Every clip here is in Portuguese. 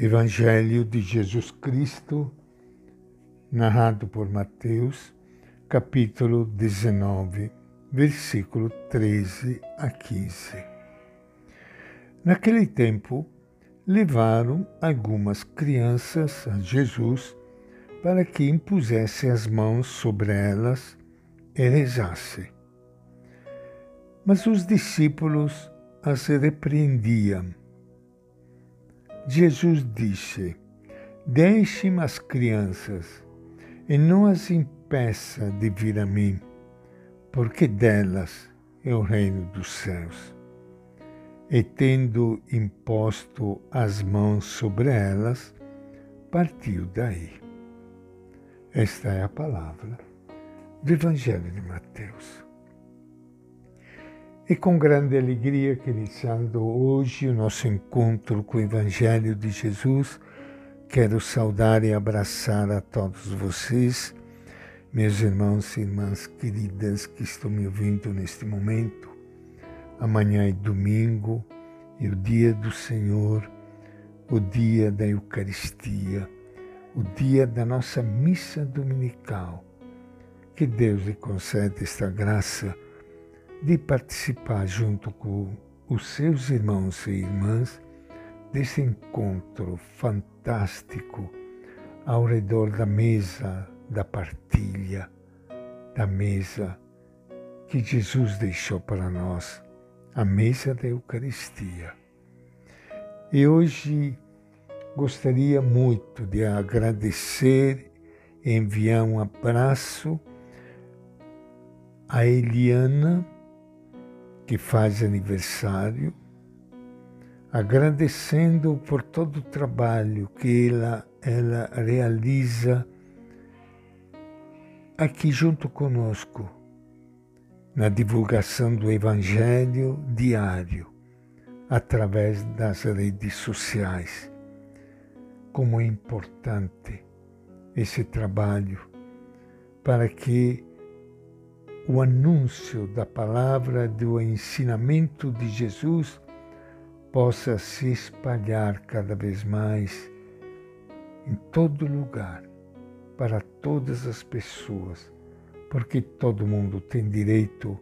Evangelho de Jesus Cristo, narrado por Mateus, capítulo 19, versículo 13 a 15. Naquele tempo, levaram algumas crianças a Jesus para que impusesse as mãos sobre elas e rezasse. Mas os discípulos as repreendiam Jesus disse: Deixe-me as crianças e não as impeça de vir a mim, porque delas é o reino dos céus. E tendo imposto as mãos sobre elas, partiu daí. Esta é a palavra do Evangelho de Mateus. E com grande alegria que iniciando hoje o nosso encontro com o Evangelho de Jesus, quero saudar e abraçar a todos vocês, meus irmãos e irmãs queridas que estão me ouvindo neste momento. Amanhã é domingo e o dia do Senhor, o dia da Eucaristia, o dia da nossa missa dominical. Que Deus lhe conceda esta graça de participar junto com os seus irmãos e irmãs desse encontro fantástico ao redor da mesa da partilha, da mesa que Jesus deixou para nós, a mesa da Eucaristia. E hoje gostaria muito de agradecer e enviar um abraço a Eliana que faz aniversário, agradecendo por todo o trabalho que ela, ela realiza aqui junto conosco, na divulgação do Evangelho diário, através das redes sociais. Como é importante esse trabalho para que o anúncio da palavra, do ensinamento de Jesus possa se espalhar cada vez mais em todo lugar, para todas as pessoas, porque todo mundo tem direito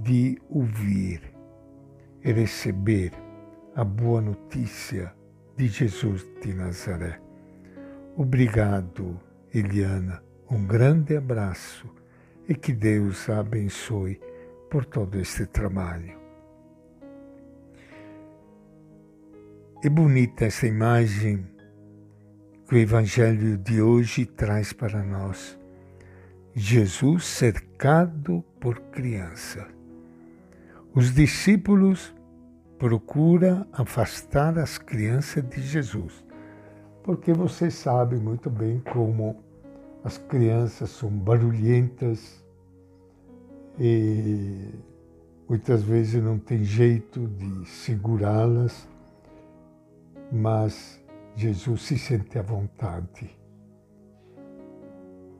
de ouvir e receber a boa notícia de Jesus de Nazaré. Obrigado, Eliana. Um grande abraço e que Deus a abençoe por todo este trabalho. É bonita essa imagem que o Evangelho de hoje traz para nós. Jesus cercado por criança. Os discípulos procuram afastar as crianças de Jesus, porque você sabe muito bem como as crianças são barulhentas e muitas vezes não tem jeito de segurá-las, mas Jesus se sente à vontade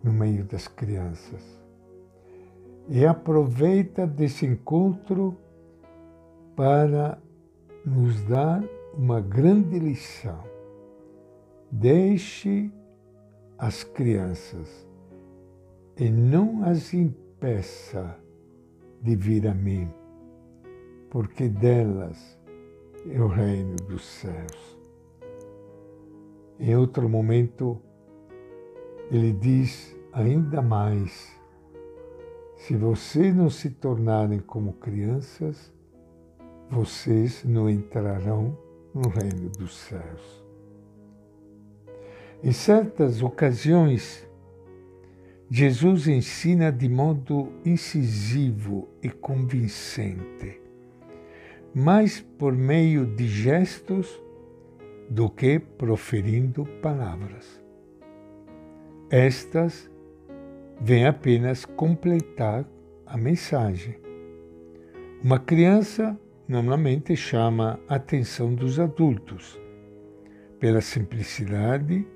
no meio das crianças. E aproveita desse encontro para nos dar uma grande lição. Deixe as crianças e não as impeça de vir a mim, porque delas é o reino dos céus. Em outro momento, ele diz ainda mais: se vocês não se tornarem como crianças, vocês não entrarão no reino dos céus. Em certas ocasiões, Jesus ensina de modo incisivo e convincente, mais por meio de gestos do que proferindo palavras. Estas vêm apenas completar a mensagem. Uma criança normalmente chama a atenção dos adultos pela simplicidade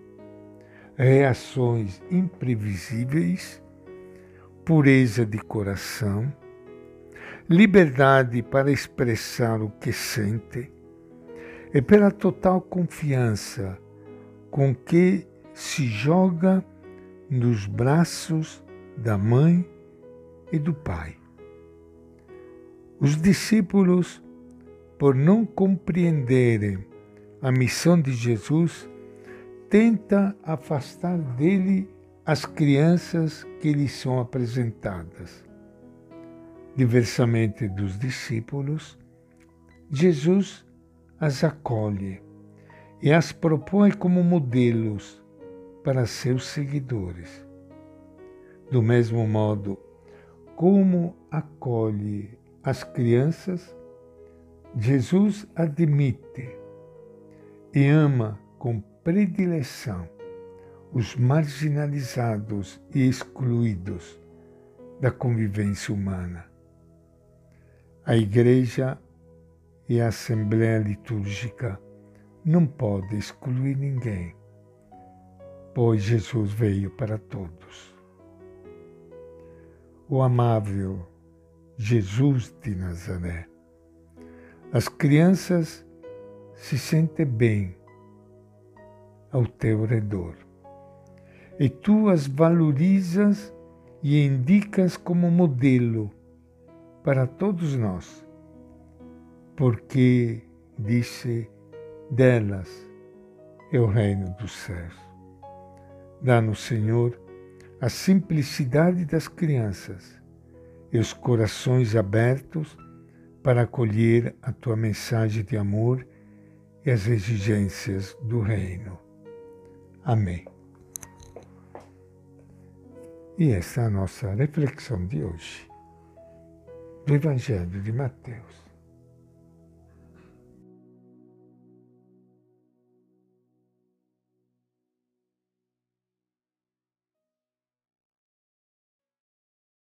reações imprevisíveis, pureza de coração, liberdade para expressar o que sente, e pela total confiança com que se joga nos braços da mãe e do pai. Os discípulos, por não compreenderem a missão de Jesus, tenta afastar dele as crianças que lhe são apresentadas. Diversamente dos discípulos, Jesus as acolhe e as propõe como modelos para seus seguidores. Do mesmo modo como acolhe as crianças, Jesus admite e ama com predileção os marginalizados e excluídos da convivência humana. A Igreja e a Assembleia Litúrgica não podem excluir ninguém, pois Jesus veio para todos. O amável Jesus de Nazaré. As crianças se sentem bem ao teu redor. E tu as valorizas e indicas como modelo para todos nós, porque, disse, delas é o reino dos céus. Dá-nos, Senhor, a simplicidade das crianças e os corações abertos para acolher a tua mensagem de amor e as exigências do reino. Amém. E essa é a nossa reflexão de hoje do Evangelho de Mateus.